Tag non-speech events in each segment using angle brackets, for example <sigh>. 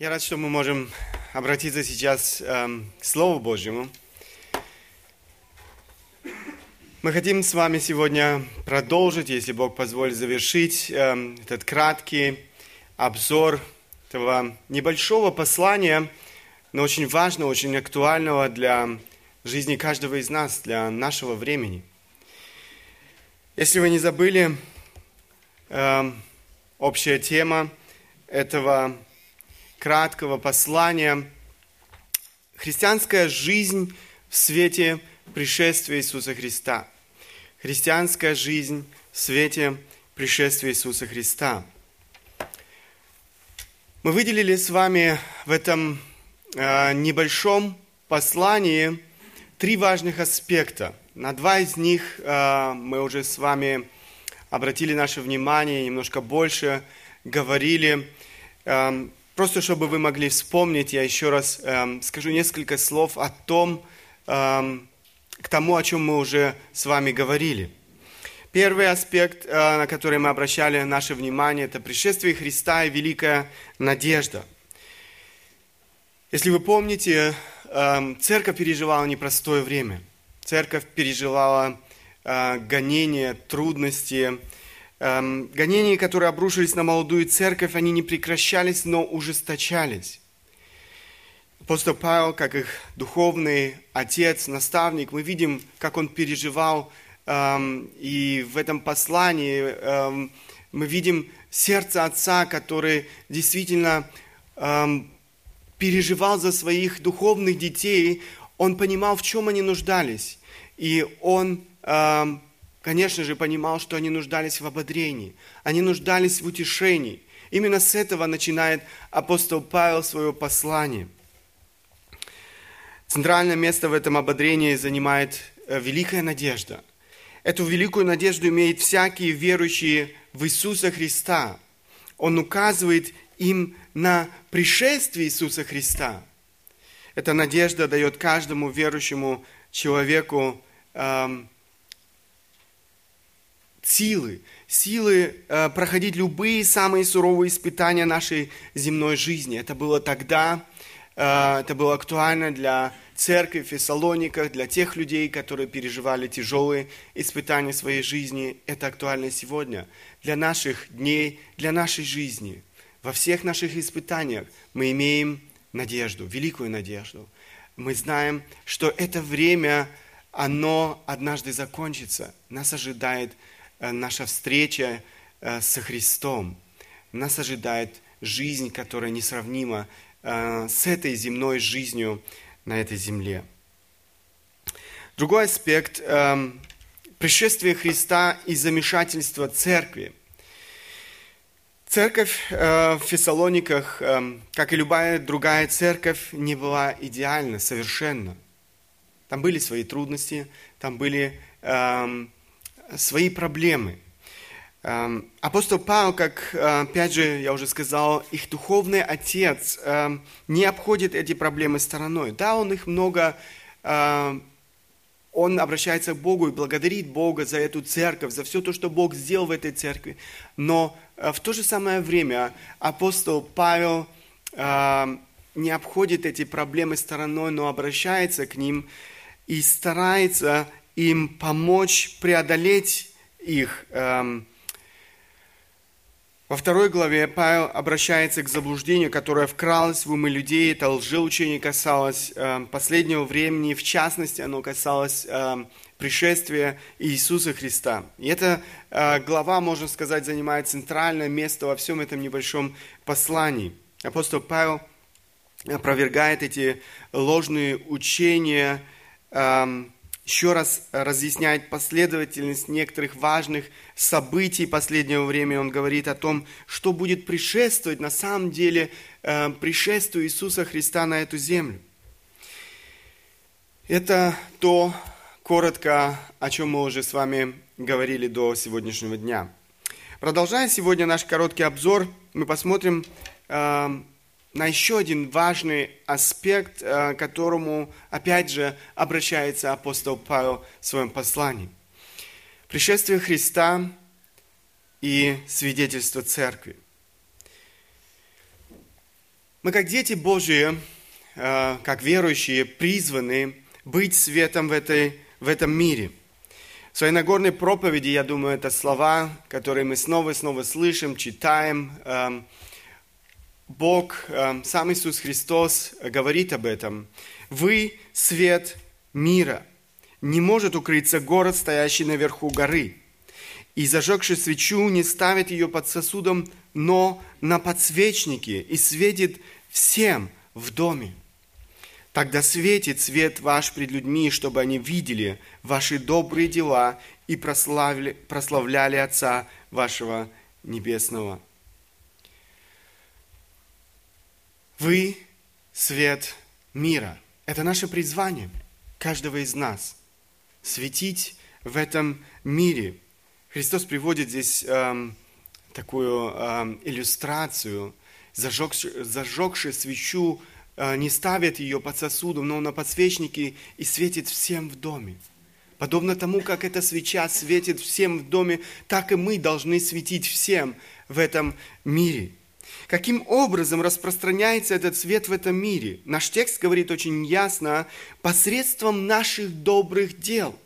Я рад, что мы можем обратиться сейчас эм, к Слову Божьему. Мы хотим с вами сегодня продолжить, если Бог позволит, завершить эм, этот краткий обзор этого небольшого послания, но очень важного, очень актуального для жизни каждого из нас, для нашего времени. Если вы не забыли, эм, общая тема этого краткого послания. Христианская жизнь в свете пришествия Иисуса Христа. Христианская жизнь в свете пришествия Иисуса Христа. Мы выделили с вами в этом э, небольшом послании три важных аспекта. На два из них э, мы уже с вами обратили наше внимание, немножко больше говорили. Просто чтобы вы могли вспомнить, я еще раз эм, скажу несколько слов о том, эм, к тому, о чем мы уже с вами говорили. Первый аспект, э, на который мы обращали наше внимание, это пришествие Христа и великая надежда. Если вы помните, э, церковь переживала непростое время. Церковь переживала э, гонения, трудности, гонения, которые обрушились на молодую церковь, они не прекращались, но ужесточались. Апостол Павел, как их духовный отец, наставник, мы видим, как он переживал, эм, и в этом послании эм, мы видим сердце отца, который действительно переживал за своих духовных детей, он понимал, в чем они нуждались, и он конечно же, понимал, что они нуждались в ободрении, они нуждались в утешении. Именно с этого начинает апостол Павел свое послание. Центральное место в этом ободрении занимает э, великая надежда. Эту великую надежду имеет всякие верующие в Иисуса Христа. Он указывает им на пришествие Иисуса Христа. Эта надежда дает каждому верующему человеку эм, силы, силы э, проходить любые самые суровые испытания нашей земной жизни. Это было тогда, э, это было актуально для церкви в Фессалониках, для тех людей, которые переживали тяжелые испытания своей жизни. Это актуально сегодня, для наших дней, для нашей жизни. Во всех наших испытаниях мы имеем надежду, великую надежду. Мы знаем, что это время, оно однажды закончится. Нас ожидает наша встреча э, со Христом. Нас ожидает жизнь, которая несравнима э, с этой земной жизнью на этой земле. Другой аспект – пришествие Христа и замешательство церкви. Церковь в Фессалониках, как и любая другая церковь, не была идеальна совершенно. Там были свои трудности, там были эм, свои проблемы. Эм, апостол Павел, как, э, опять же, я уже сказал, их духовный отец эм, не обходит эти проблемы стороной. Да, он их много, э, он обращается к Богу и благодарит Бога за эту церковь, за все то, что Бог сделал в этой церкви. Но э, в то же самое время апостол Павел не обходит эти проблемы стороной, но обращается к ним и старается им помочь преодолеть их. Эм, во второй главе Павел обращается к заблуждению, которое вкралось в умы людей. Это лжеучение касалось эм, последнего времени, в частности, оно касалось эм, пришествия Иисуса Христа. И эта э, глава, можно сказать, занимает центральное место во всем этом небольшом послании. Апостол Павел опровергает эти ложные учения, еще раз разъясняет последовательность некоторых важных событий последнего времени. Он говорит о том, что будет предшествовать на самом деле э, пришествию Иисуса Христа на эту землю. Это то, коротко, о чем мы уже с вами говорили до сегодняшнего дня. Продолжая сегодня наш короткий обзор, мы посмотрим э, на еще один важный аспект, э, к которому, опять же, обращается апостол Павел в своем послании. Пришествие Христа и свидетельство Церкви. Мы, как дети Божьи, э, как верующие, призваны быть светом в, этой, в этом мире. В своей Нагорной проповеди, я думаю, это слова, которые мы снова и снова слышим, читаем. Бог, эм, сам Иисус Христос говорит об этом. «Вы – свет мира. Не может укрыться город, стоящий наверху горы. И зажегший свечу не ставит ее под сосудом, но на подсвечнике и светит всем в доме. Тогда светит свет ваш пред людьми, чтобы они видели ваши добрые дела и прославили, прославляли Отца вашего Небесного. Вы – свет мира. Это наше призвание, каждого из нас. Светить в этом мире. Христос приводит здесь эм, такую эм, иллюстрацию – зажегший, зажегший свечу э, не ставит ее под сосудом, но на подсвечнике и светит всем в доме. Подобно тому, как эта свеча светит всем в доме, так и мы должны светить всем в этом мире. Каким образом распространяется этот свет в этом мире? Наш текст говорит очень ясно, посредством наших добрых дел.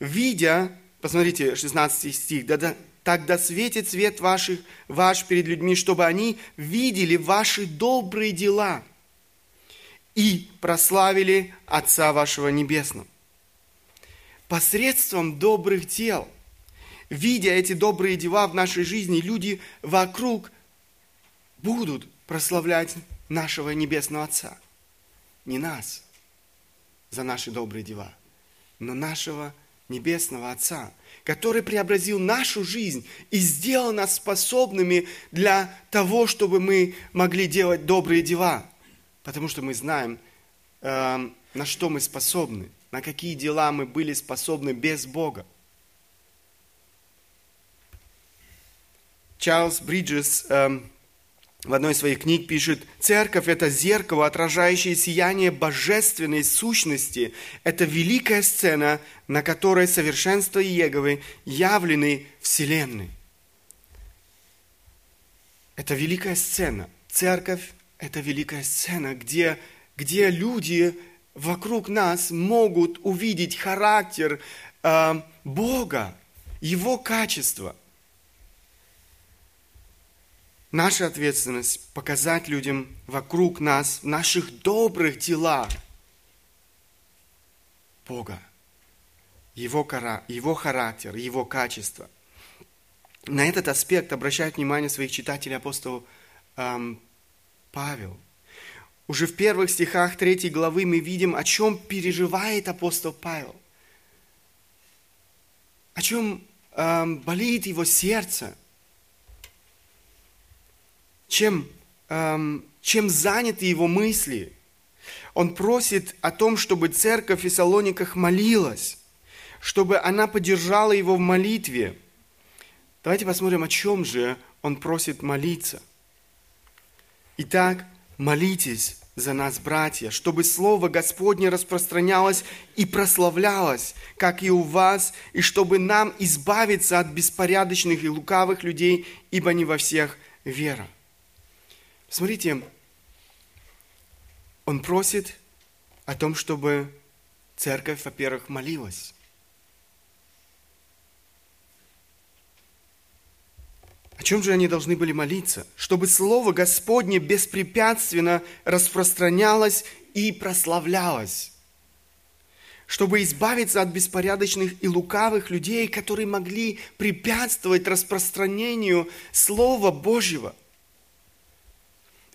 Видя, посмотрите, 16 стих, да, да, Тогда светит свет ваших, ваш перед людьми, чтобы они видели ваши добрые дела и прославили Отца вашего Небесного. Посредством добрых дел, видя эти добрые дела в нашей жизни, люди вокруг будут прославлять нашего Небесного Отца. Не нас за наши добрые дела, но нашего Небесного Отца – который преобразил нашу жизнь и сделал нас способными для того, чтобы мы могли делать добрые дела. Потому что мы знаем, э, на что мы способны, на какие дела мы были способны без Бога. Чарльз Бриджес э, в одной из своих книг пишет, «Церковь – это зеркало, отражающее сияние божественной сущности. Это великая сцена, на которой совершенство Иеговы явлены Вселенной». Это великая сцена. Церковь – это великая сцена, где, где люди вокруг нас могут увидеть характер э, Бога, Его качество – Наша ответственность – показать людям вокруг нас, в наших добрых делах Бога, Его, его характер, Его качество. На этот аспект обращает внимание своих читателей апостол эм, Павел. Уже в первых стихах третьей главы мы видим, о чем переживает апостол Павел. О чем эм, болит его сердце – чем, эм, чем заняты его мысли. Он просит о том, чтобы церковь в Фессалониках молилась, чтобы она поддержала его в молитве. Давайте посмотрим, о чем же он просит молиться. Итак, молитесь за нас, братья, чтобы Слово Господне распространялось и прославлялось, как и у вас, и чтобы нам избавиться от беспорядочных и лукавых людей, ибо не во всех вера. Смотрите, он просит о том, чтобы церковь, во-первых, молилась. О чем же они должны были молиться? Чтобы Слово Господне беспрепятственно распространялось и прославлялось. Чтобы избавиться от беспорядочных и лукавых людей, которые могли препятствовать распространению Слова Божьего –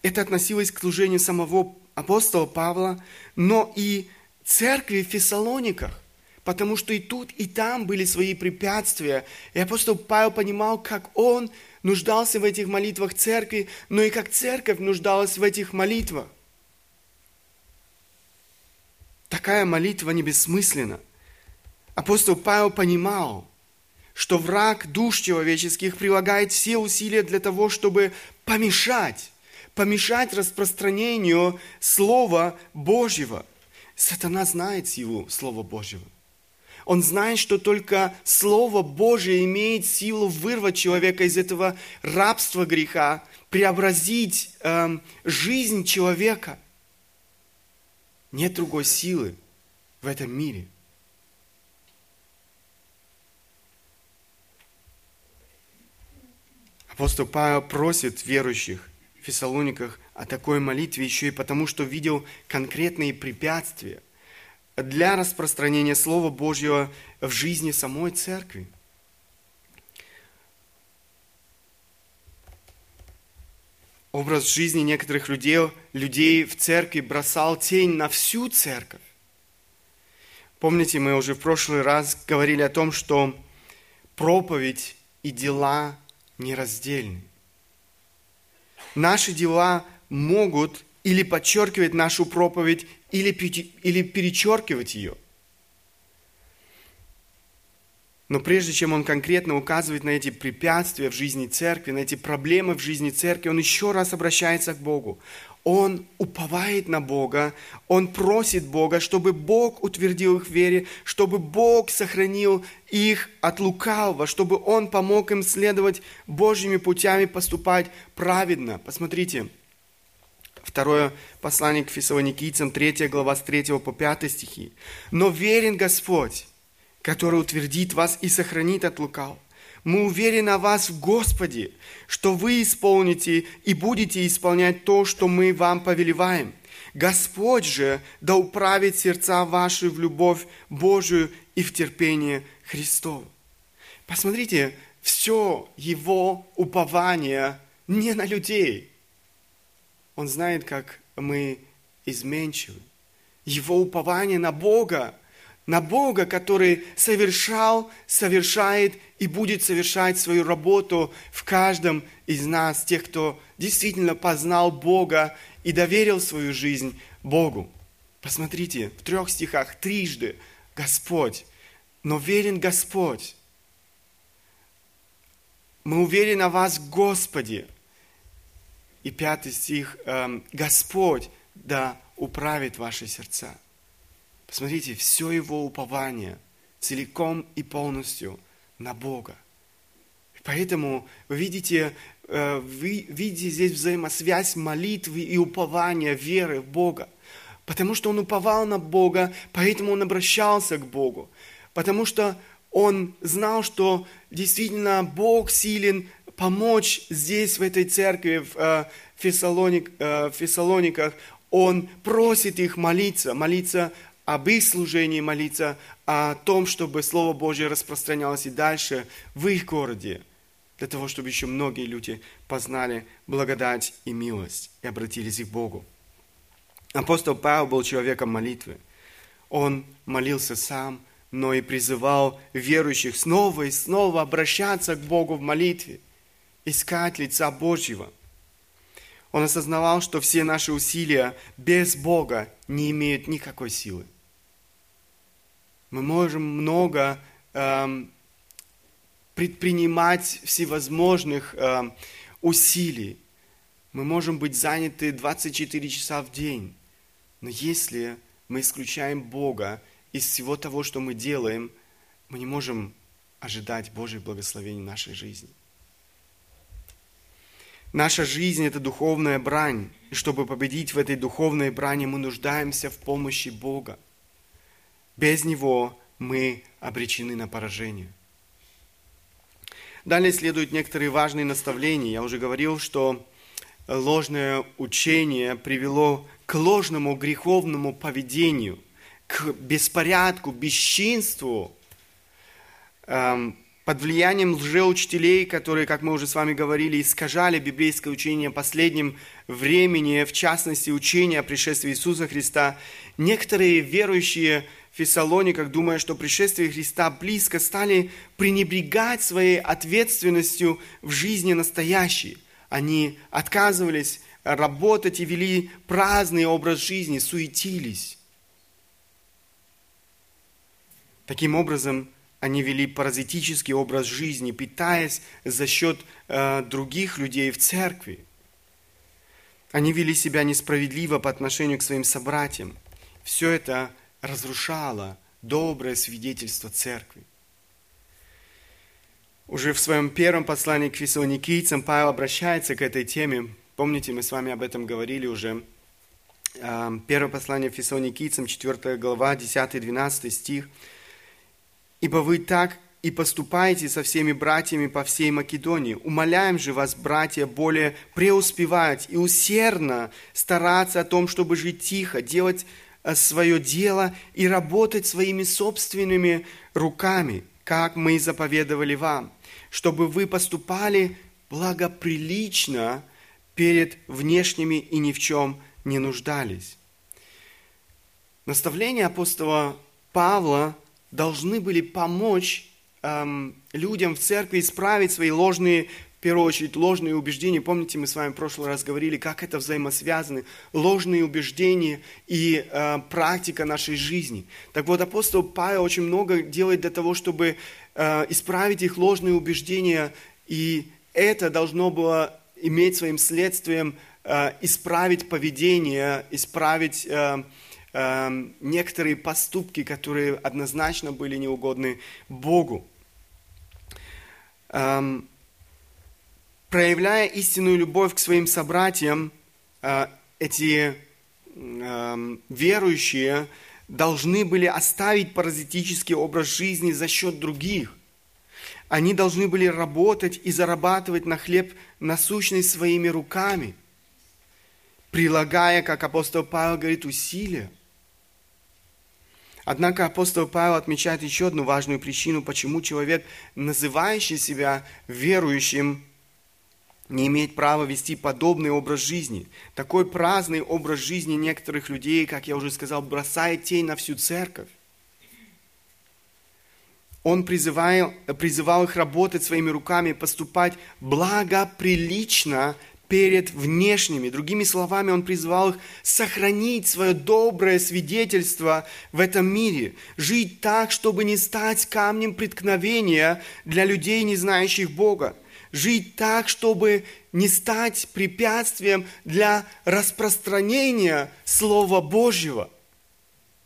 это относилось к служению самого апостола Павла, но и церкви в Фессалониках, потому что и тут, и там были свои препятствия. И апостол Павел понимал, как он нуждался в этих молитвах церкви, но и как церковь нуждалась в этих молитвах. Такая молитва не бессмысленна. Апостол Павел понимал, что враг душ человеческих прилагает все усилия для того, чтобы помешать помешать распространению Слова Божьего. Сатана знает силу Слова Божьего. Он знает, что только Слово Божье имеет силу вырвать человека из этого рабства греха, преобразить э, жизнь человека. Нет другой силы в этом мире. Апостол Павел просит верующих Фессалониках о такой молитве еще и потому, что видел конкретные препятствия для распространения Слова Божьего в жизни самой церкви. Образ жизни некоторых людей, людей в церкви бросал тень на всю церковь. Помните, мы уже в прошлый раз говорили о том, что проповедь и дела нераздельны. Наши дела могут или подчеркивать нашу проповедь, или, или перечеркивать ее. Но прежде чем он конкретно указывает на эти препятствия в жизни церкви, на эти проблемы в жизни церкви, он еще раз обращается к Богу он уповает на Бога, он просит Бога, чтобы Бог утвердил их в вере, чтобы Бог сохранил их от лукавого, чтобы Он помог им следовать Божьими путями, поступать праведно. Посмотрите, второе послание к фессалоникийцам, 3 глава с 3 по 5 стихи. «Но верен Господь, который утвердит вас и сохранит от лукавого. Мы уверены о вас в Господе, что вы исполните и будете исполнять то, что мы вам повелеваем. Господь же да управит сердца ваши в любовь Божию и в терпение Христово. Посмотрите, все его упование не на людей. Он знает, как мы изменчивы. Его упование на Бога – на Бога, который совершал, совершает и будет совершать свою работу в каждом из нас, тех, кто действительно познал Бога и доверил свою жизнь Богу. Посмотрите, в трех стихах трижды Господь, но верен Господь. Мы уверены о вас, Господи. И пятый стих, эм, Господь да управит ваши сердца. Посмотрите, все его упование целиком и полностью на Бога. Поэтому вы видите, э, вы видите здесь взаимосвязь молитвы и упования, веры в Бога. Потому что он уповал на Бога, поэтому он обращался к Богу. Потому что он знал, что действительно Бог силен помочь здесь, в этой церкви, в э, Фессалоник, э, Фессалониках. Он просит их молиться, молиться об их служении молиться, о том, чтобы Слово Божье распространялось и дальше в их городе, для того, чтобы еще многие люди познали благодать и милость и обратились к Богу. Апостол Павел был человеком молитвы. Он молился сам, но и призывал верующих снова и снова обращаться к Богу в молитве, искать лица Божьего. Он осознавал, что все наши усилия без Бога не имеют никакой силы. Мы можем много э, предпринимать всевозможных э, усилий. Мы можем быть заняты 24 часа в день. Но если мы исключаем Бога из всего того, что мы делаем, мы не можем ожидать Божьих благословений в нашей жизни. Наша жизнь – это духовная брань. И чтобы победить в этой духовной брани, мы нуждаемся в помощи Бога. Без Него мы обречены на поражение. Далее следуют некоторые важные наставления. Я уже говорил, что ложное учение привело к ложному греховному поведению, к беспорядку, бесчинству, эм, под влиянием лжеучителей, которые, как мы уже с вами говорили, искажали библейское учение последнем времени, в частности, учение о пришествии Иисуса Христа, некоторые верующие – Фессалониках, думая, что пришествие Христа близко, стали пренебрегать своей ответственностью в жизни настоящей. Они отказывались работать и вели праздный образ жизни, суетились. Таким образом, они вели паразитический образ жизни, питаясь за счет э, других людей в церкви. Они вели себя несправедливо по отношению к своим собратьям. Все это разрушало доброе свидетельство церкви. Уже в своем первом послании к фессалоникийцам Павел обращается к этой теме. Помните, мы с вами об этом говорили уже. Эм, первое послание фессалоникийцам, 4 глава, 10-12 стих. «Ибо вы так и поступаете со всеми братьями по всей Македонии. Умоляем же вас, братья, более преуспевать и усердно стараться о том, чтобы жить тихо, делать свое дело и работать своими собственными руками, как мы заповедовали вам, чтобы вы поступали благоприлично перед внешними и ни в чем не нуждались. Наставления апостола Павла должны были помочь эм, людям в церкви исправить свои ложные, в первую очередь, ложные убеждения. Помните, мы с вами в прошлый раз говорили, как это взаимосвязаны, ложные убеждения и э, практика нашей жизни. Так вот, апостол Павел очень много делает для того, чтобы э, исправить их ложные убеждения, и это должно было иметь своим следствием э, исправить поведение, исправить э, э, некоторые поступки, которые однозначно были неугодны Богу. Эм, проявляя истинную любовь к своим собратьям, э, эти э, верующие должны были оставить паразитический образ жизни за счет других. Они должны были работать и зарабатывать на хлеб насущный своими руками, прилагая, как апостол Павел говорит, усилия. Однако апостол Павел отмечает еще одну важную причину, почему человек, называющий себя верующим, не имеет права вести подобный образ жизни. Такой праздный образ жизни некоторых людей, как я уже сказал, бросает тень на всю церковь. Он призывал, призывал их работать своими руками, поступать благоприлично перед внешними. Другими словами, он призвал их сохранить свое доброе свидетельство в этом мире, жить так, чтобы не стать камнем преткновения для людей, не знающих Бога, жить так, чтобы не стать препятствием для распространения Слова Божьего –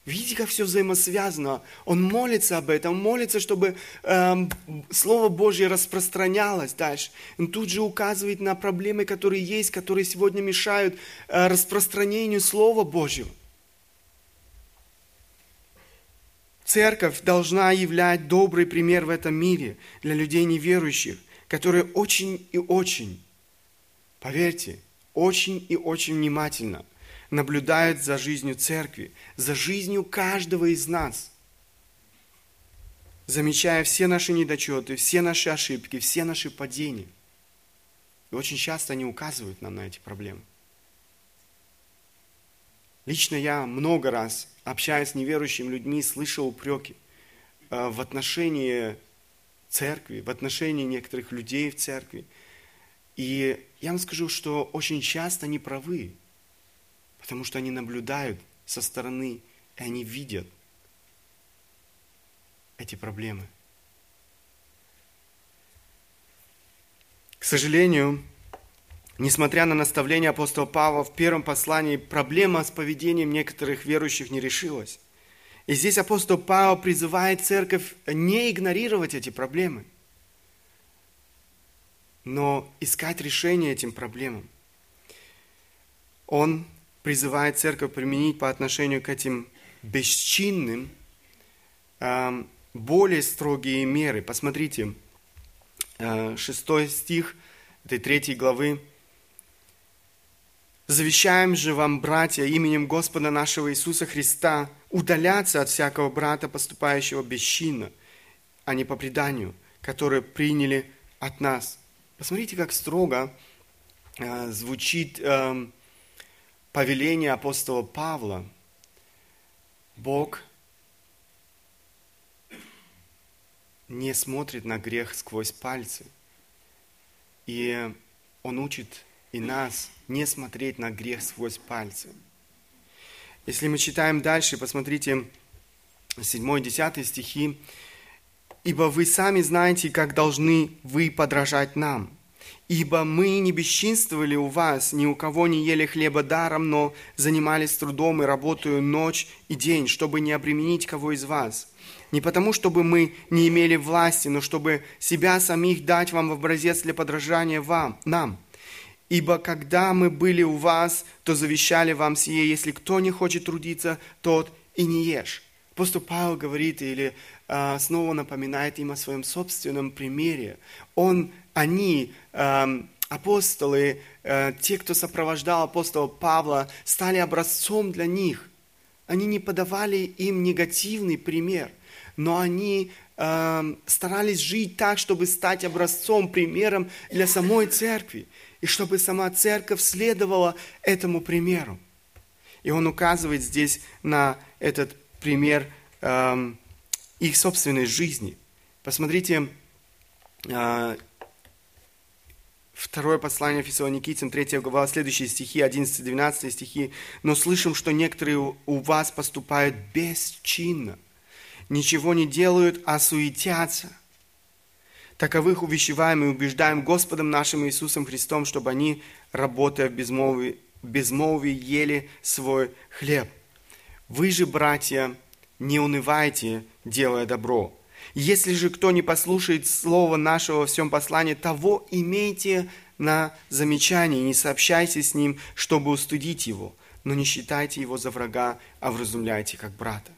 Видите, как все взаимосвязано. Он молится об этом, молится, чтобы эм, Слово Божье распространялось дальше. Он тут же указывает на проблемы, которые есть, которые сегодня мешают э, распространению Слова Божьего. Церковь должна являть добрый пример в этом мире для людей неверующих, которые очень и очень, поверьте, очень и очень внимательно – наблюдает за жизнью церкви, за жизнью каждого из нас, замечая все наши недочеты, все наши ошибки, все наши падения. И очень часто они указывают нам на эти проблемы. Лично я много раз, общаясь с неверующими людьми, слышал упреки э, в отношении церкви, в отношении некоторых людей в церкви. И я вам скажу, что очень часто они правы. Потому что они наблюдают со стороны, и они видят эти проблемы. К сожалению, несмотря на наставление апостола Павла в первом послании, проблема с поведением некоторых верующих не решилась. И здесь апостол Павел призывает церковь не игнорировать эти проблемы, но искать решение этим проблемам. Он призывает церковь применить по отношению к этим бесчинным эм, более строгие меры. Посмотрите, э, шестой стих этой третьей главы. «Завещаем же вам, братья, именем Господа нашего Иисуса Христа, удаляться от всякого брата, поступающего бесчинно, а не по преданию, которое приняли от нас». Посмотрите, как строго э, звучит э, повеление апостола Павла, Бог не смотрит на грех сквозь пальцы. И Он учит и нас не смотреть на грех сквозь пальцы. Если мы читаем дальше, посмотрите 7-10 стихи. «Ибо вы сами знаете, как должны вы подражать нам, Ибо мы не бесчинствовали у вас, ни у кого не ели хлеба даром, но занимались трудом и работаю ночь и день, чтобы не обременить кого из вас. Не потому, чтобы мы не имели власти, но чтобы себя самих дать вам в образец для подражания вам, нам. Ибо когда мы были у вас, то завещали вам сие, если кто не хочет трудиться, тот и не ешь. Апостол Павел говорит или а, снова напоминает им о своем собственном примере. Он, они, а, апостолы, а, те, кто сопровождал апостола Павла, стали образцом для них. Они не подавали им негативный пример – но они э, старались жить так, чтобы стать образцом, примером для самой церкви, и чтобы сама церковь следовала этому примеру. И он указывает здесь на этот пример э, их собственной жизни. Посмотрите, э, Второе послание Фессалоникийцам, 3 глава, следующие стихи, 11-12 стихи. «Но слышим, что некоторые у вас поступают бесчинно, ничего не делают, а суетятся. Таковых увещеваем и убеждаем Господом нашим Иисусом Христом, чтобы они, работая в безмолвии, безмолвии, ели свой хлеб. Вы же, братья, не унывайте, делая добро. Если же кто не послушает слова нашего во всем послании, того имейте на замечание, не сообщайте с ним, чтобы устудить его, но не считайте его за врага, а вразумляйте как брата.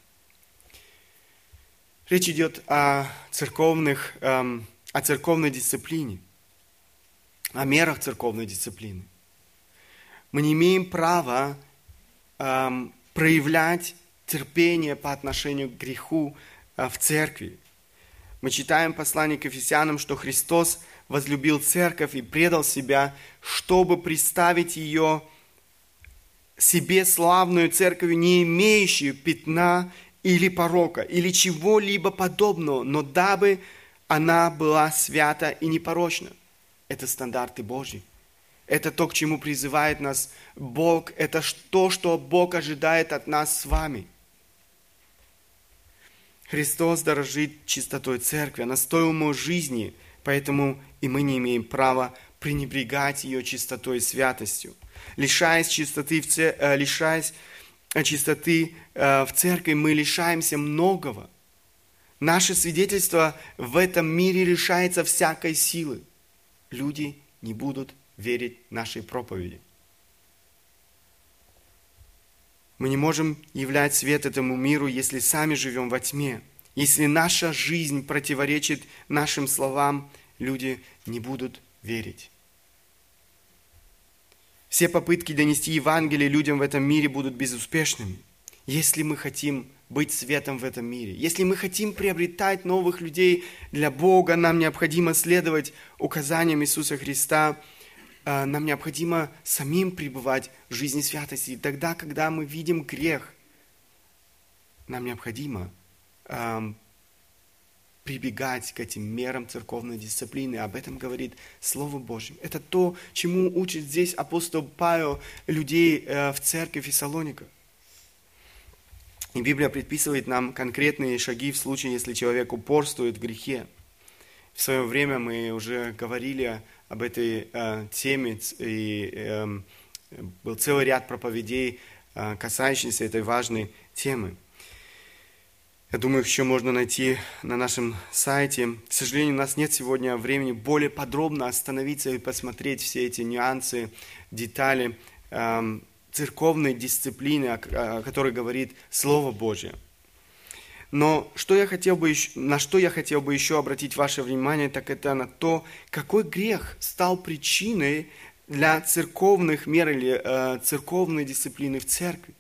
Речь идет о церковных, эм, о церковной дисциплине, о мерах церковной дисциплины. Мы не имеем права эм, проявлять терпение по отношению к греху э, в церкви. Мы читаем послание к Ефесянам, что Христос возлюбил церковь и предал себя, чтобы представить ее себе славную церковью, не имеющую пятна или порока, или чего-либо подобного, но дабы она была свята и непорочна. Это стандарты Божьи. Это то, к чему призывает нас Бог. Это то, что Бог ожидает от нас с вами. Христос дорожит чистотой церкви. Она стоила ему жизни, поэтому и мы не имеем права пренебрегать ее чистотой и святостью. Лишаясь чистоты, в цер... Э, лишаясь чистоты э, в церкви, мы лишаемся многого. Наше свидетельство в этом мире лишается всякой силы. Люди не будут верить нашей проповеди. Мы не можем являть свет этому миру, если сами живем во тьме. Если наша жизнь противоречит нашим словам, люди не будут верить. Все попытки донести Евангелие людям в этом мире будут безуспешными, если мы хотим быть светом в этом мире. Если мы хотим приобретать новых людей для Бога, нам необходимо следовать указаниям Иисуса Христа, а, нам необходимо самим пребывать в жизни святости. И тогда, когда мы видим грех, нам необходимо прибегать к этим мерам церковной дисциплины. Об этом говорит Слово Божье. Это то, чему учит здесь апостол Павел людей э, в церкви Фессалоника. И Библия предписывает нам конкретные шаги в случае, если человек упорствует в грехе. В свое время мы уже говорили об этой э, теме, и э, был целый ряд проповедей, э, касающихся этой важной темы. Я думаю, еще можно найти на нашем сайте. К сожалению, у нас нет сегодня времени более подробно остановиться и посмотреть все эти нюансы, детали эм, церковной дисциплины, о, которой говорит Слово Божье. Но что я хотел бы еще, на что я хотел бы еще обратить ваше внимание, так это на то, какой грех стал причиной для церковных мер или э, церковной дисциплины в церкви.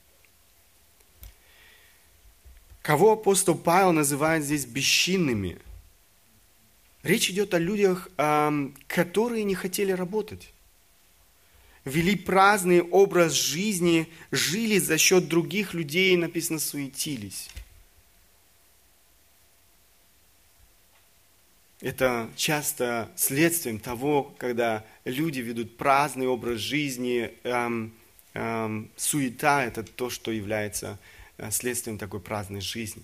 Кого апостол Павел называет здесь бесчинными? Речь идет о людях, которые не хотели работать. Вели праздный образ жизни, жили за счет других людей, написано, суетились. Это часто следствием того, когда люди ведут праздный образ жизни, эм, эм, суета – это то, что является Э, следствием такой праздной жизни.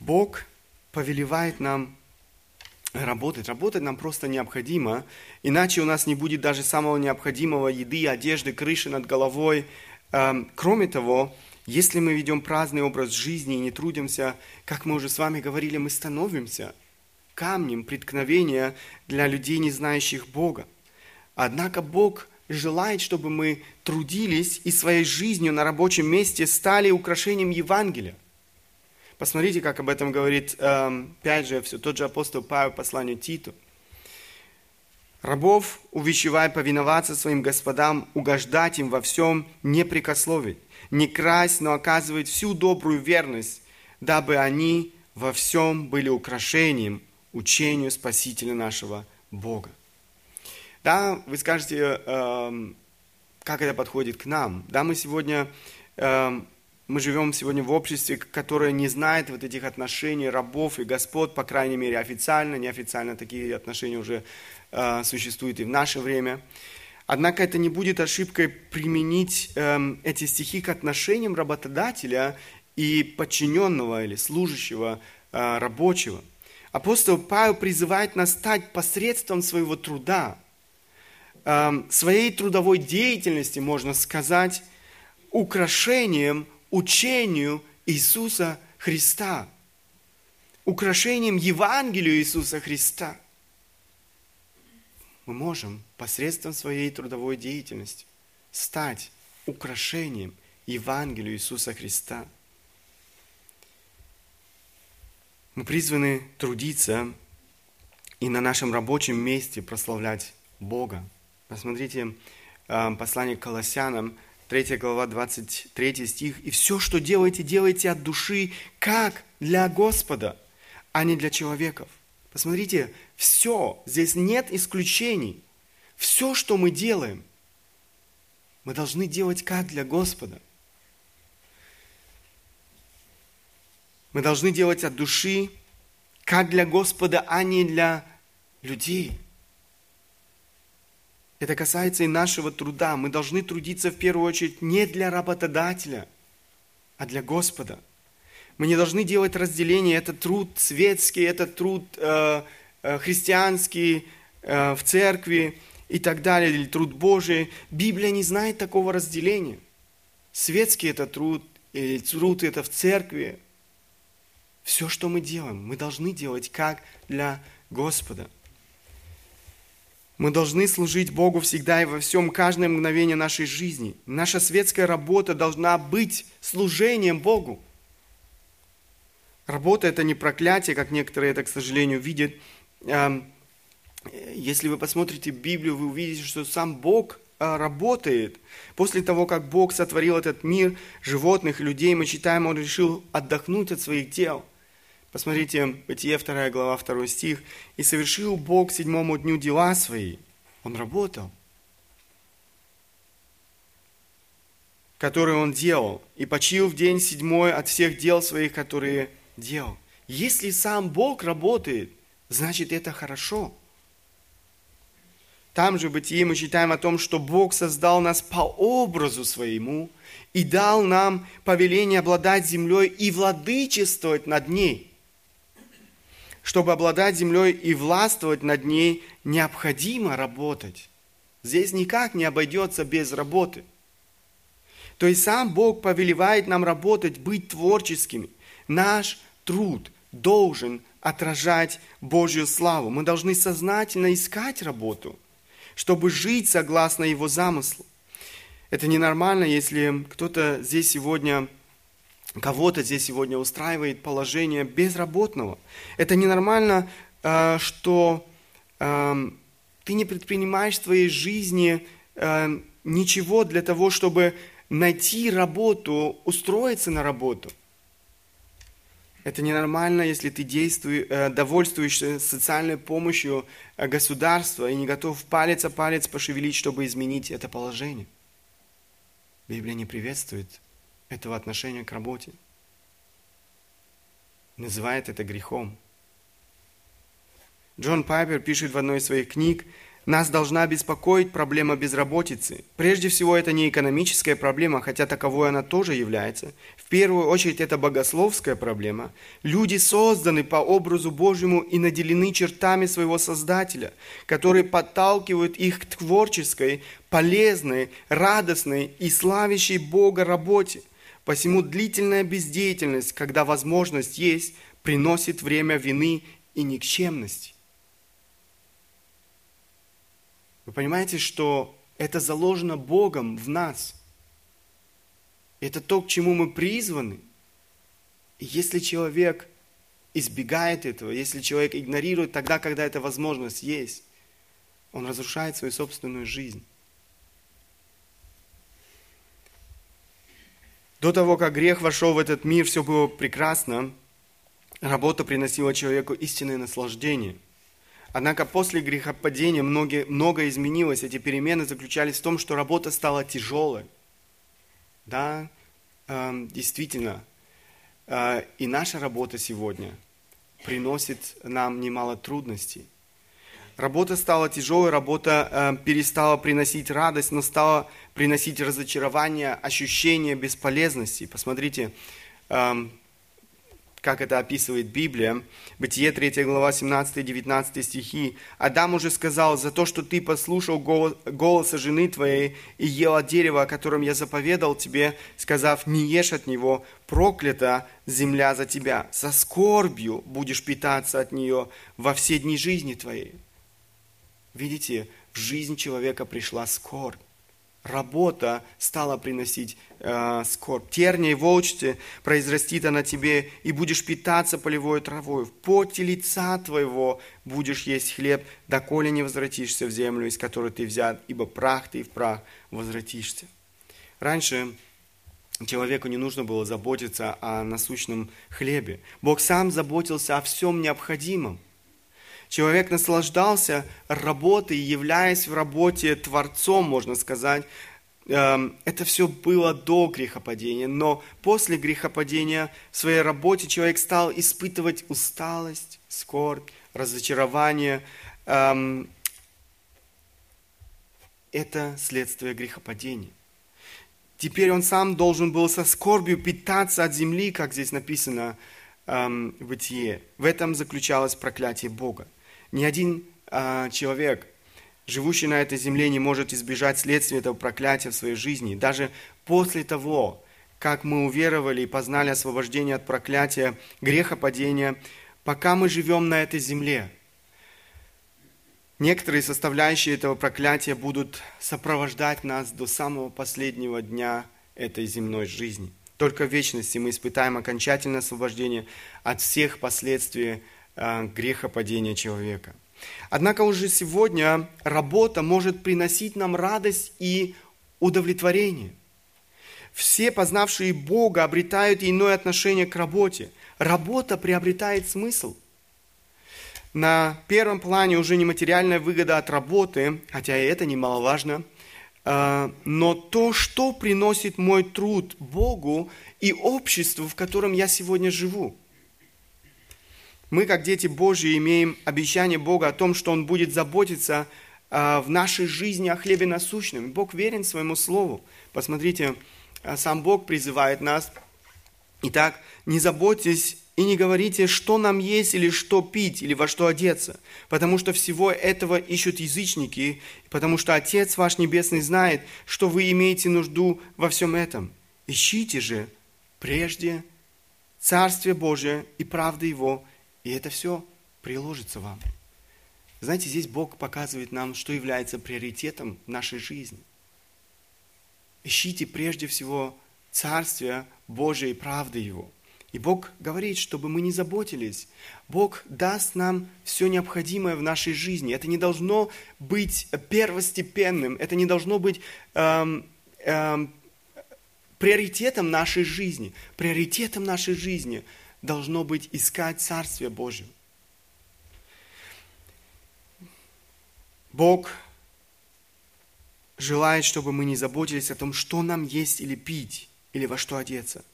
Бог повелевает нам работать. Работать нам просто необходимо, иначе у нас не будет даже самого необходимого еды, одежды, крыши над головой. Эм, кроме того, Если мы ведем праздный образ жизни и не трудимся, как мы уже с вами говорили, мы становимся камнем преткновения для людей, не знающих Бога. Однако Бог желает, чтобы мы трудились и своей жизнью на рабочем месте стали украшением Евангелия. Посмотрите, как об этом говорит, эм, опять же, все тот же апостол Павел посланию Титу. Рабов увещевай повиноваться своим господам, угождать им во всем, не прикословить не красть, но оказывать всю добрую верность, дабы они во всем были украшением учению Спасителя нашего Бога. Да, вы скажете, э, как это подходит к нам. Да, мы сегодня, э, мы живем сегодня в обществе, которое не знает вот этих отношений рабов и господ, по крайней мере, официально, неофициально такие отношения уже э, существуют и в наше время. Однако это не будет ошибкой применить э, эти стихи к отношениям работодателя и подчиненного или служащего, э, рабочего. Апостол Павел призывает нас стать посредством своего труда, э, своей трудовой деятельности, можно сказать, украшением учению Иисуса Христа, украшением Евангелию Иисуса Христа – мы можем посредством своей трудовой деятельности стать украшением Евангелию Иисуса Христа. Мы призваны трудиться и на нашем рабочем месте прославлять Бога. Посмотрите э, послание к Колоссянам, 3 глава, 23 стих. «И все, что делаете, делайте от души, как для Господа, а не для человеков». Посмотрите, все, здесь нет исключений. Все, что мы делаем, мы должны делать как для Господа. Мы должны делать от души, как для Господа, а не для людей. Это касается и нашего труда. Мы должны трудиться в первую очередь не для работодателя, а для Господа. Мы не должны делать разделение, это труд светский, это труд э, Э, христианский, э, в церкви и так далее, или труд Божий. Библия не знает такого разделения. Светский это труд, или труд это в церкви. Все, что мы делаем, мы должны делать как для Господа. Мы должны служить Богу всегда и во всем, каждое мгновение нашей жизни. Наша светская работа должна быть служением Богу. Работа – это не проклятие, как некоторые это, к сожалению, видят – если вы посмотрите Библию, вы увидите, что сам Бог а, работает. После того, как Бог сотворил этот мир, животных, людей, мы читаем, Он решил отдохнуть от своих дел. Посмотрите, Бытие 2 глава 2 стих. «И совершил Бог седьмому дню дела свои». Он работал. которые он делал, и почил в день седьмой от всех дел своих, которые делал. Если сам Бог работает, значит это хорошо. Там же в Бытии мы читаем о том, что Бог создал нас по образу своему и дал нам повеление обладать землей и владычествовать над ней. Чтобы обладать землей и властвовать над ней, необходимо работать. Здесь никак не обойдется без работы. То есть сам Бог повелевает нам работать, быть творческими. Наш труд должен отражать Божью славу. Мы должны сознательно искать работу, чтобы жить согласно Его замыслу. Это ненормально, если кто-то здесь сегодня, кого-то здесь сегодня устраивает положение безработного. Это ненормально, э, что э, ты не предпринимаешь в твоей жизни э, ничего для того, чтобы найти работу, устроиться на работу – это ненормально, если ты действуешь, э, довольствуешься социальной помощью государства и не готов палец о палец пошевелить, чтобы изменить это положение. Библия не приветствует этого отношения к работе. Называет это грехом. Джон Пайпер пишет в одной из своих книг, нас должна беспокоить проблема безработицы. Прежде всего, это не экономическая проблема, хотя таковой она тоже является. В первую очередь, это богословская проблема. Люди созданы по образу Божьему и наделены чертами своего Создателя, которые подталкивают их к творческой, полезной, радостной и славящей Бога работе. Посему длительная бездеятельность, когда возможность есть, приносит время вины и никчемности. Вы понимаете, что это заложено Богом в нас. Это то, к чему мы призваны. И если человек избегает этого, если человек игнорирует тогда, когда эта возможность есть, он разрушает свою собственную жизнь. До того, как грех вошел в этот мир, все было прекрасно. Работа приносила человеку истинное наслаждение. Однако после грехопадения многие, многое изменилось. Эти перемены заключались в том, что работа стала тяжелой. Да, э, действительно. Э, и наша работа сегодня приносит нам немало трудностей. Работа стала тяжелой, работа э, перестала приносить радость, но стала приносить разочарование, ощущение бесполезности. Посмотрите, э, как это описывает Библия. Бытие 3 глава 17-19 стихи. Адам уже сказал, за то, что ты послушал голоса жены твоей и ел от дерева, о котором я заповедал тебе, сказав, не ешь от него, проклята земля за тебя. Со скорбью будешь питаться от нее во все дни жизни твоей. Видите, в жизнь человека пришла скорбь. Работа стала приносить э, скорбь. Терния и волчцы произрастит она тебе, и будешь питаться полевой травой. В поте лица твоего будешь есть хлеб, доколе не возвратишься в землю, из которой ты взят, ибо прах ты и в прах возвратишься. Раньше человеку не нужно было заботиться о насущном хлебе. Бог сам заботился о всем необходимом. Человек наслаждался работой, являясь в работе творцом, можно сказать. Эм, это все было до грехопадения, но после грехопадения в своей работе человек стал испытывать усталость, скорбь, разочарование. Эм, это следствие грехопадения. Теперь он сам должен был со скорбью питаться от земли, как здесь написано эм, в Бытие. В этом заключалось проклятие Бога. Ни один а, человек, живущий на этой земле, не может избежать следствия этого проклятия в своей жизни. Даже после того, как мы уверовали и познали освобождение от проклятия, греха падения, пока мы живем на этой земле, некоторые составляющие этого проклятия будут сопровождать нас до самого последнего дня этой земной жизни. Только в вечности мы испытаем окончательное освобождение от всех последствий грехопадения человека. Однако уже сегодня работа может приносить нам радость и удовлетворение. Все, познавшие Бога, обретают иное отношение к работе. Работа приобретает смысл. На первом плане уже не материальная выгода от работы, хотя и это немаловажно, э, но то, что приносит мой труд Богу и обществу, в котором я сегодня живу – мы, как дети Божьи, имеем обещание Бога о том, что Он будет заботиться а, в нашей жизни о хлебе насущном. Бог верен своему Слову. Посмотрите, а, сам Бог призывает нас. Итак, не заботьтесь и не говорите, что нам есть или что пить, или во что одеться, потому что всего этого ищут язычники, потому что Отец ваш Небесный знает, что вы имеете нужду во всем этом. Ищите же прежде Царствие Божие и правды Его, и это все приложится вам. Знаете, здесь Бог показывает нам, что является приоритетом нашей жизни. Ищите прежде всего Царствие Божие и правды Его. И Бог говорит, чтобы мы не заботились. Бог даст нам все необходимое в нашей жизни. Это не должно быть первостепенным, это не должно быть эм, эм, приоритетом нашей жизни. Приоритетом нашей жизни – должно быть искать Царствие Божие. Бог желает, чтобы мы не заботились о том, что нам есть или пить, или во что одеться.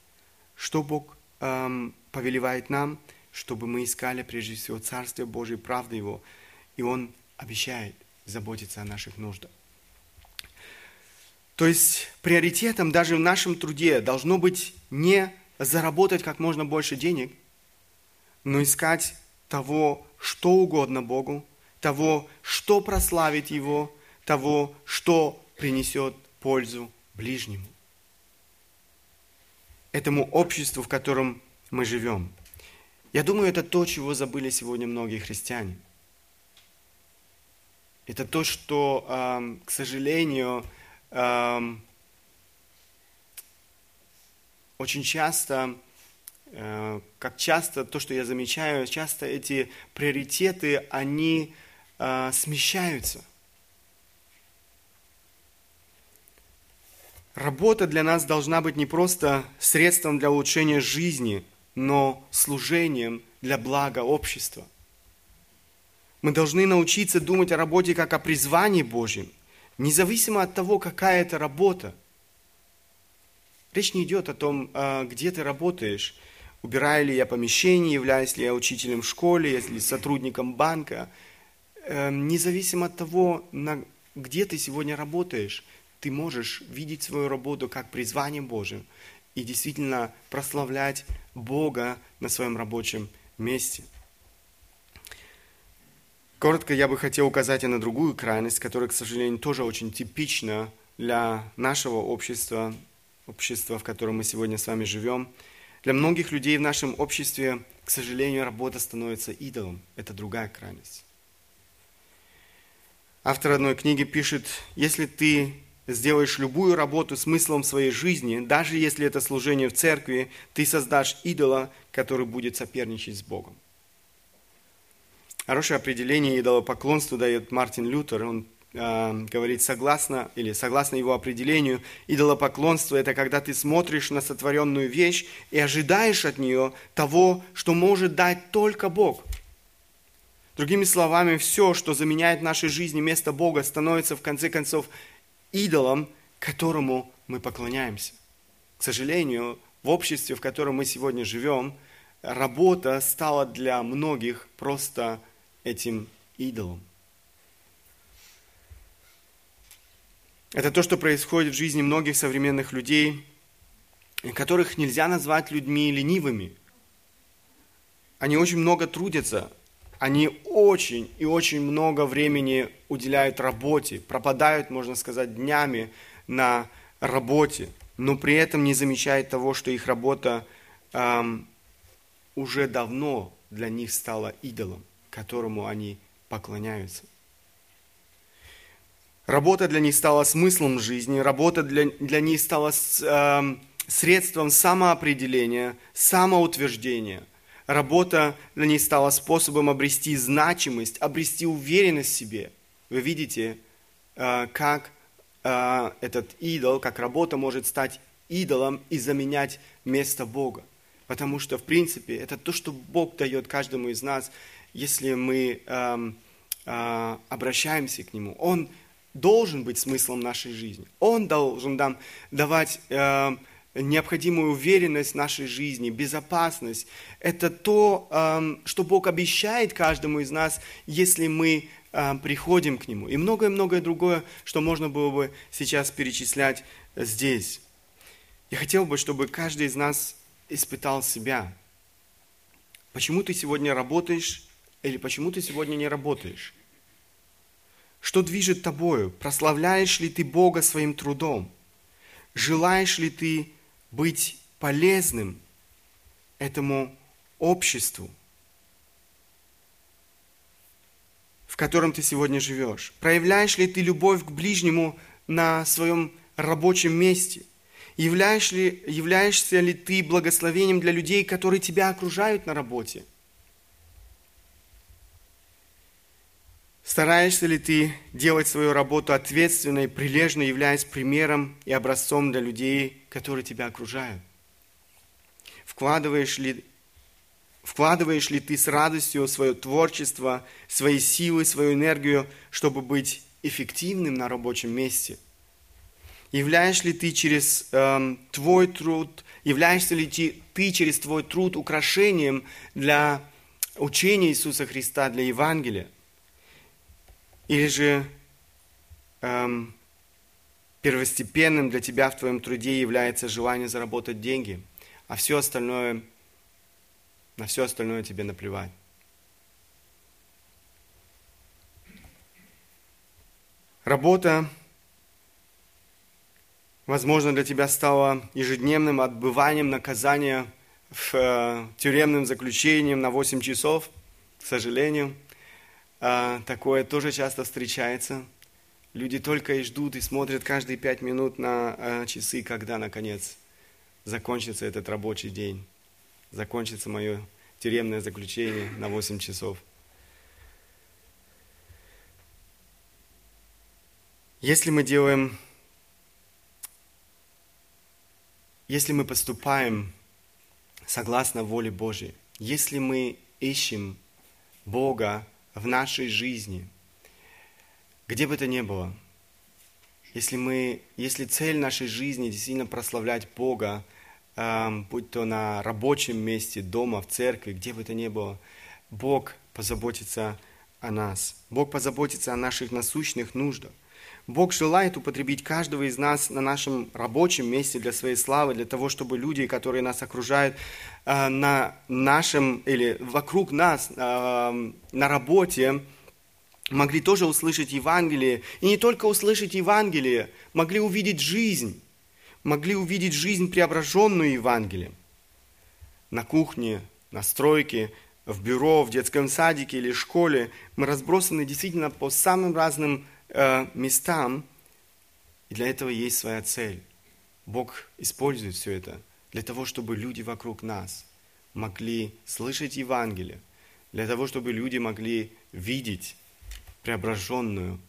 Что Бог эм, повелевает нам, чтобы мы искали прежде всего Царствие Божие, правду Его, и Он обещает заботиться о наших нуждах. То есть приоритетом даже в нашем труде должно быть не заработать как можно больше денег, но искать того, что угодно Богу, того, что прославит Его, того, что принесет пользу ближнему. этому обществу, в котором мы живем. Я думаю, это то, чего забыли сегодня многие христиане. Это то, что, к сожалению, очень часто, э, как часто, то, что я замечаю, часто эти приоритеты, они э, смещаются. Работа для нас должна быть не просто средством для улучшения жизни, но служением для блага общества. Мы должны научиться думать о работе как о призвании Божьем, независимо от того, какая это работа. Речь не идет о том, а, где ты работаешь, убираю ли я помещение, являюсь ли я учителем в школе, если сотрудником банка. Эм, независимо от того, где ты сегодня работаешь, ты можешь видеть свою работу как призвание Божие и действительно прославлять Бога на своем рабочем месте. Коротко я бы хотел указать и на другую крайность, которая, к сожалению, тоже очень типична для нашего общества, общества, в котором мы сегодня с вами живем. Для многих людей в нашем обществе, к сожалению, работа становится идолом. Это другая крайность. Автор одной книги пишет, если ты сделаешь любую работу смыслом своей жизни, даже если это служение в церкви, ты создашь идола, который будет соперничать с Богом. Хорошее определение идолопоклонству дает Мартин Лютер. Он говорит, согласно, или согласно его определению, идолопоклонство – это когда ты смотришь на сотворенную вещь и ожидаешь от нее того, что может дать только Бог. Другими словами, все, что заменяет в нашей жизни место Бога, становится в конце концов идолом, которому мы поклоняемся. К сожалению, в обществе, в котором мы сегодня живем, работа стала для многих просто этим идолом. Это то, что происходит в жизни многих современных людей, которых нельзя назвать людьми ленивыми. Они очень много трудятся, они очень и очень много времени уделяют работе, пропадают, можно сказать, днями на работе, но при этом не замечают того, что их работа эм, уже давно для них стала идолом, которому они поклоняются. Работа для них стала смыслом жизни, работа для, для них стала э, средством самоопределения, самоутверждения – Работа для них стала способом обрести значимость, обрести уверенность в себе. Вы видите, э, как э, этот идол, как работа может стать идолом и заменять место Бога. Потому что, в принципе, это то, что Бог дает каждому из нас, если мы эм, э, обращаемся к Нему. Он должен быть смыслом нашей жизни. Он должен нам давать э, необходимую уверенность в нашей жизни, безопасность. Это то, эм, что Бог обещает каждому из нас, если мы эм, приходим к Нему. И многое-многое другое, что можно было бы сейчас перечислять здесь. Я хотел бы, чтобы каждый из нас испытал себя. Почему ты сегодня работаешь или почему ты сегодня не работаешь? Что движет тобою? Прославляешь ли ты Бога своим трудом? Желаешь ли ты быть полезным этому обществу, в котором ты сегодня живешь? Проявляешь ли ты любовь к ближнему на своем рабочем месте? Являешь ли, являешься ли ты благословением для людей, которые тебя окружают на работе? Стараешься ли ты делать свою работу ответственно и прилежно, являясь примером и образцом для людей, которые тебя окружают? Вкладываешь ли, вкладываешь ли ты с радостью свое творчество, свои силы, свою энергию, чтобы быть эффективным на рабочем месте? Являешь ли ты через э, твой труд, являешься ли ты, ты через твой труд украшением для учения Иисуса Христа, для Евангелия? Или же эм, первостепенным для тебя в твоем труде является желание заработать деньги, а все остальное, на все остальное тебе наплевать. Работа Возможно, для тебя стало ежедневным отбыванием наказания в э, тюремным заключением на 8 часов. К сожалению, такое тоже часто встречается. Люди только и ждут и смотрят каждые пять минут на э, часы, когда, наконец, закончится этот рабочий день, закончится мое тюремное заключение на 8 часов. Если мы делаем, если мы поступаем согласно воле Божьей, если мы ищем Бога в нашей жизни, где бы то ни было, если, мы, если цель нашей жизни действительно прославлять Бога, э, будь то на рабочем месте, дома, в церкви, где бы то ни было, Бог позаботится о нас. Бог позаботится о наших насущных нуждах. Бог желает употребить каждого из нас на нашем рабочем месте для своей славы, для того, чтобы люди, которые нас окружают э, на нашем или вокруг нас э, на работе, могли тоже услышать Евангелие. И не только услышать Евангелие, могли увидеть жизнь, могли увидеть жизнь, преображенную Евангелием. На кухне, на стройке, в бюро, в детском садике или школе мы разбросаны действительно по самым разным э, местам, и для этого есть своя цель. Бог использует все это для того, чтобы люди вокруг нас могли слышать Евангелие, для того, чтобы люди могли видеть преображенную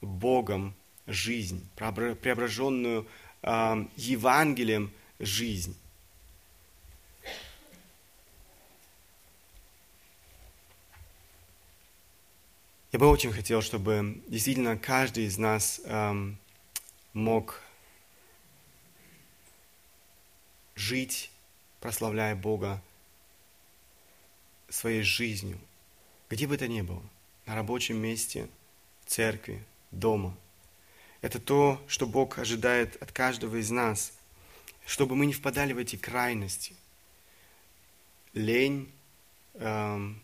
Богом жизнь, преображенную э, Евангелием жизнь. Я бы очень хотел, чтобы действительно каждый из нас эм, мог жить, прославляя Бога своей жизнью, где бы то ни было, на рабочем месте, в церкви, дома. Это то, что Бог ожидает от каждого из нас, чтобы мы не впадали в эти крайности. Лень, эм,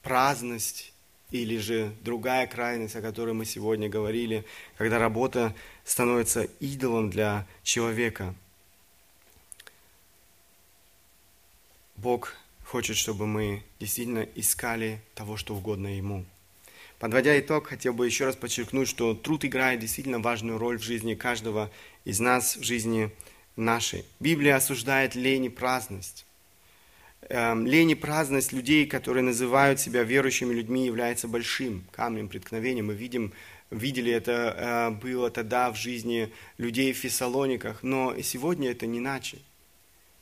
праздность, или же другая крайность, о которой мы сегодня говорили, когда работа становится идолом для человека. Бог хочет, чтобы мы действительно искали того, что угодно Ему. Подводя итог, хотел бы еще раз подчеркнуть, что труд играет действительно важную роль в жизни каждого из нас, в жизни нашей. Библия осуждает лень и праздность. Эм, лень и праздность людей, которые называют себя верующими людьми, является большим камнем преткновения. Мы видим, видели это э, было тогда в жизни людей в Фессалониках, но и сегодня это не иначе.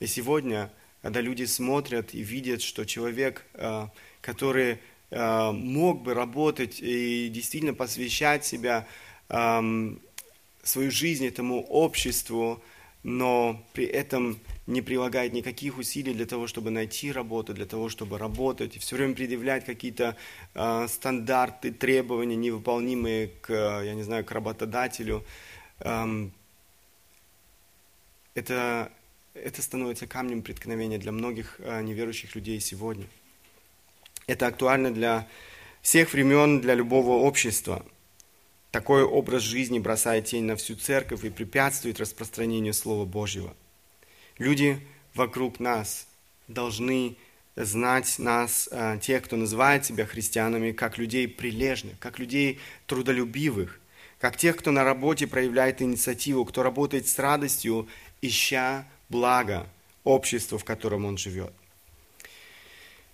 И сегодня, когда люди смотрят и видят, что человек, э, который э, мог бы работать и действительно посвящать себя, эм, свою жизнь этому обществу, но при этом не прилагает никаких усилий для того, чтобы найти работу, для того, чтобы работать, и все время предъявлять какие-то э, стандарты, требования, невыполнимые к, я не знаю, к работодателю. Эм, это, это становится камнем преткновения для многих э, неверующих людей сегодня. Это актуально для всех времен, для любого общества. Такой образ жизни бросает тень на всю церковь и препятствует распространению Слова Божьего – Люди вокруг нас должны знать нас, э, те, кто называет себя христианами, как людей прилежных, как людей трудолюбивых, как тех, кто на работе проявляет инициативу, кто работает с радостью, ища благо обществу, в котором он живет.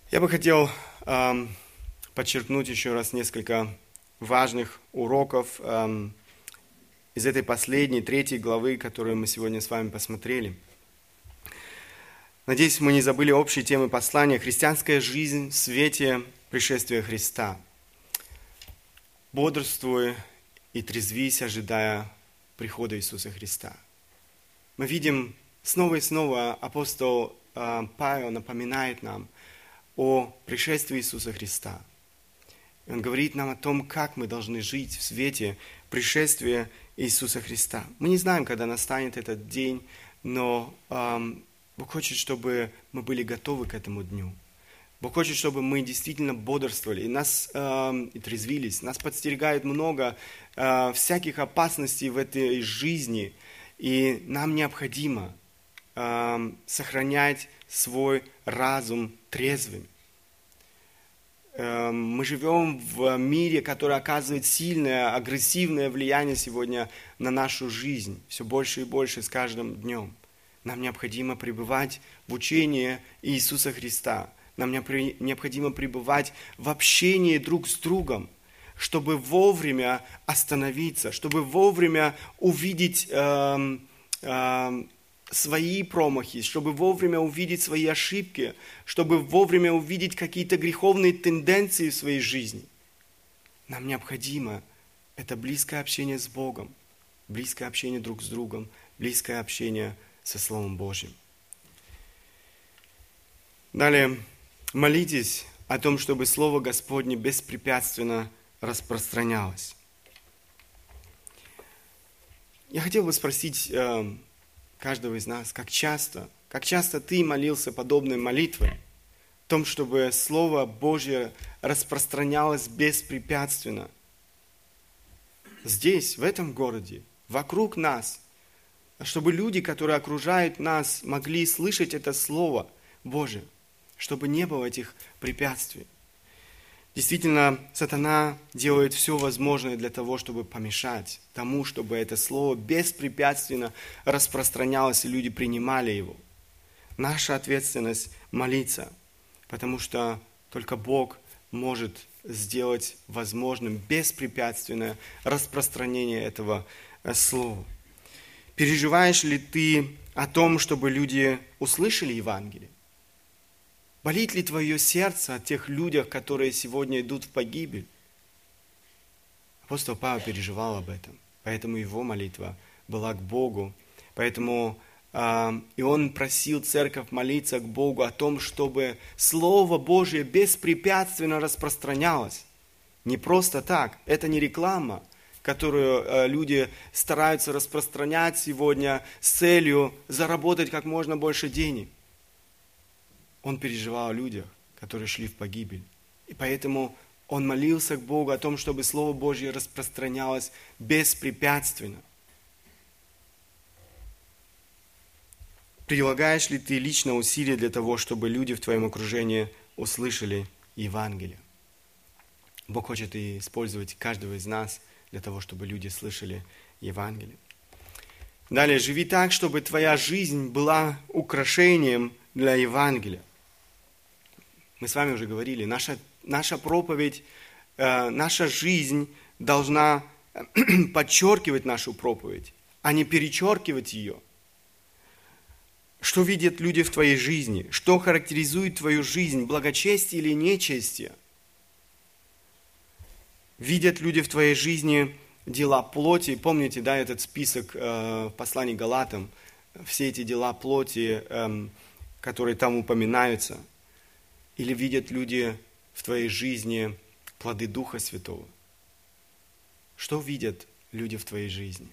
Я бы хотел эм, подчеркнуть еще раз несколько важных уроков эм, из этой последней, третьей главы, которую мы сегодня с вами посмотрели – Надеюсь, мы не забыли общие темы послания «Христианская жизнь в свете пришествия Христа». Бодрствуй и трезвись, ожидая прихода Иисуса Христа. Мы видим снова и снова апостол а, Павел напоминает нам о пришествии Иисуса Христа. Он говорит нам о том, как мы должны жить в свете пришествия Иисуса Христа. Мы не знаем, когда настанет этот день, но Бог хочет, чтобы мы были готовы к этому дню. Бог хочет, чтобы мы действительно бодрствовали, и нас э, и трезвились. Нас подстерегает много э, всяких опасностей в этой жизни, и нам необходимо э, сохранять свой разум трезвым. Э, мы живем в мире, который оказывает сильное, агрессивное влияние сегодня на нашу жизнь, все больше и больше с каждым днем. Нам необходимо пребывать в учении Иисуса Христа – нам необходимо пребывать в общении друг с другом, чтобы вовремя остановиться, чтобы вовремя увидеть э, э, свои промахи, чтобы вовремя увидеть свои ошибки, чтобы вовремя увидеть какие-то греховные тенденции в своей жизни. Нам необходимо это близкое общение с Богом, близкое общение друг с другом, близкое общение со Словом Божьим. Далее, Молитесь о том, чтобы Слово Господне беспрепятственно распространялось. Я хотел бы спросить э, каждого из нас, как часто, как часто ты молился подобной молитвой, о том, чтобы Слово Божье распространялось беспрепятственно. Здесь, в этом городе, вокруг нас, чтобы люди, которые окружают нас, могли слышать это Слово Божие – чтобы не было этих препятствий. Действительно, сатана делает все возможное для того, чтобы помешать тому, чтобы это слово беспрепятственно распространялось, и люди принимали его. Наша ответственность молиться, потому что только Бог может сделать возможным беспрепятственное распространение этого э, слова. Переживаешь ли ты о том, чтобы люди услышали Евангелие? Болит ли твое сердце о тех людях, которые сегодня идут в погибель? Апостол Павел переживал об этом, поэтому его молитва была к Богу. Поэтому э, и он просил церковь молиться к Богу о том, чтобы Слово Божье беспрепятственно распространялось. Не просто так, это не реклама, которую э, люди стараются распространять сегодня с целью заработать как можно больше денег – он переживал о людях, которые шли в погибель. И поэтому он молился к Богу о том, чтобы Слово Божье распространялось беспрепятственно. Прилагаешь ли ты лично усилия для того, чтобы люди в твоем окружении услышали Евангелие? Бог хочет использовать каждого из нас для того, чтобы люди слышали Евангелие. Далее, живи так, чтобы твоя жизнь была украшением для Евангелия. Мы с вами уже говорили, наша, наша проповедь, э, наша жизнь должна <clears throat> подчеркивать нашу проповедь, а не перечеркивать ее. Что видят люди в твоей жизни? Что характеризует твою жизнь? Благочестие или нечестие? Видят люди в твоей жизни дела плоти. Помните, да, этот список э, в послании Галатам, все эти дела плоти, э, которые там упоминаются – или видят люди в твоей жизни плоды Духа Святого? Что видят люди в твоей жизни?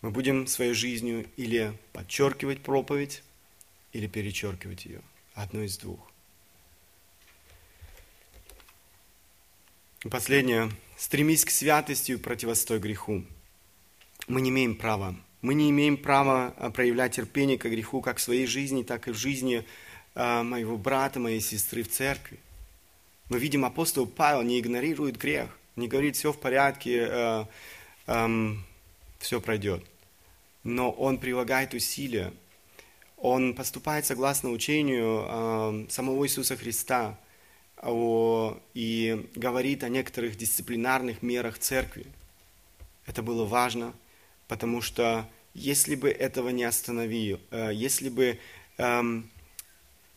Мы будем своей жизнью или подчеркивать проповедь, или перечеркивать ее. Одно из двух. Последнее. Стремись к святости и противостой греху. Мы не имеем права. Мы не имеем права проявлять терпение к греху как в своей жизни, так и в жизни а, моего брата, моей сестры в церкви. Мы видим, апостол Павел не игнорирует грех, не говорит, все в порядке, э, э, все пройдет. Но он прилагает усилия, он поступает согласно учению э, самого Иисуса Христа о, и говорит о некоторых дисциплинарных мерах церкви. Это было важно, потому что если бы этого не остановил, э, если бы э,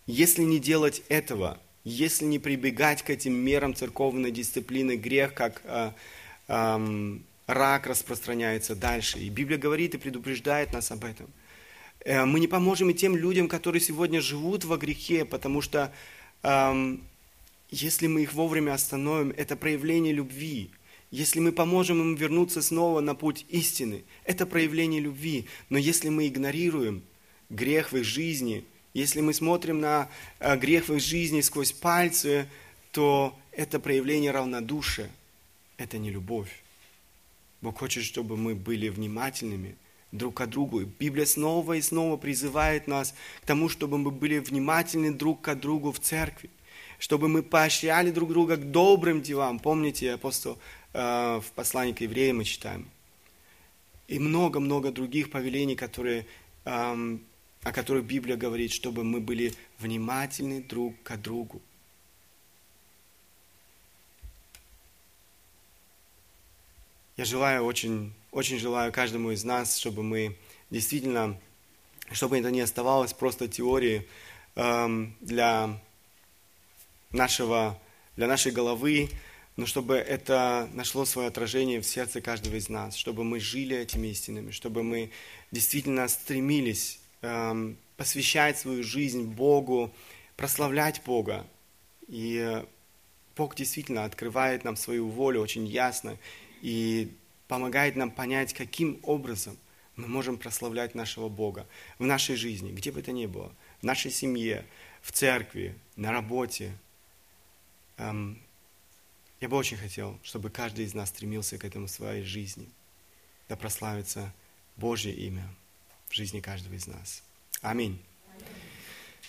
если не делать этого, если не прибегать к этим мерам церковной дисциплины, грех как э, э, рак распространяется дальше. И Библия говорит и предупреждает нас об этом. Э, мы не поможем и тем людям, которые сегодня живут во грехе, потому что э, если мы их вовремя остановим, это проявление любви. Если мы поможем им вернуться снова на путь истины, это проявление любви. Но если мы игнорируем грех в их жизни – Если мы смотрим на э, грех в их жизни сквозь пальцы, то это проявление равнодушия. Это не любовь. Бог хочет, чтобы мы были внимательными друг к другу. И Библия снова и снова призывает нас к тому, чтобы мы были внимательны друг к другу в церкви, чтобы мы поощряли друг друга к добрым делам. Помните, апостол э, в послании к евреям мы читаем. И много-много других повелений, которые, э, о которых Библия говорит, чтобы мы были внимательны друг к другу. Я желаю очень, очень желаю каждому из нас, чтобы мы действительно, чтобы это не оставалось просто теорией эм, для нашего, для нашей головы, но чтобы это нашло свое отражение в сердце каждого из нас, чтобы мы жили этими истинами, чтобы мы действительно стремились эм, посвящать свою жизнь Богу, прославлять Бога. И э, Бог действительно открывает нам свою волю очень ясно, и помогает нам понять, каким образом мы можем прославлять нашего Бога в нашей жизни, где бы это ни было, в нашей семье, в церкви, на работе. Я бы очень хотел, чтобы каждый из нас стремился к этому в своей жизни, да прославится Божье имя в жизни каждого из нас. Аминь.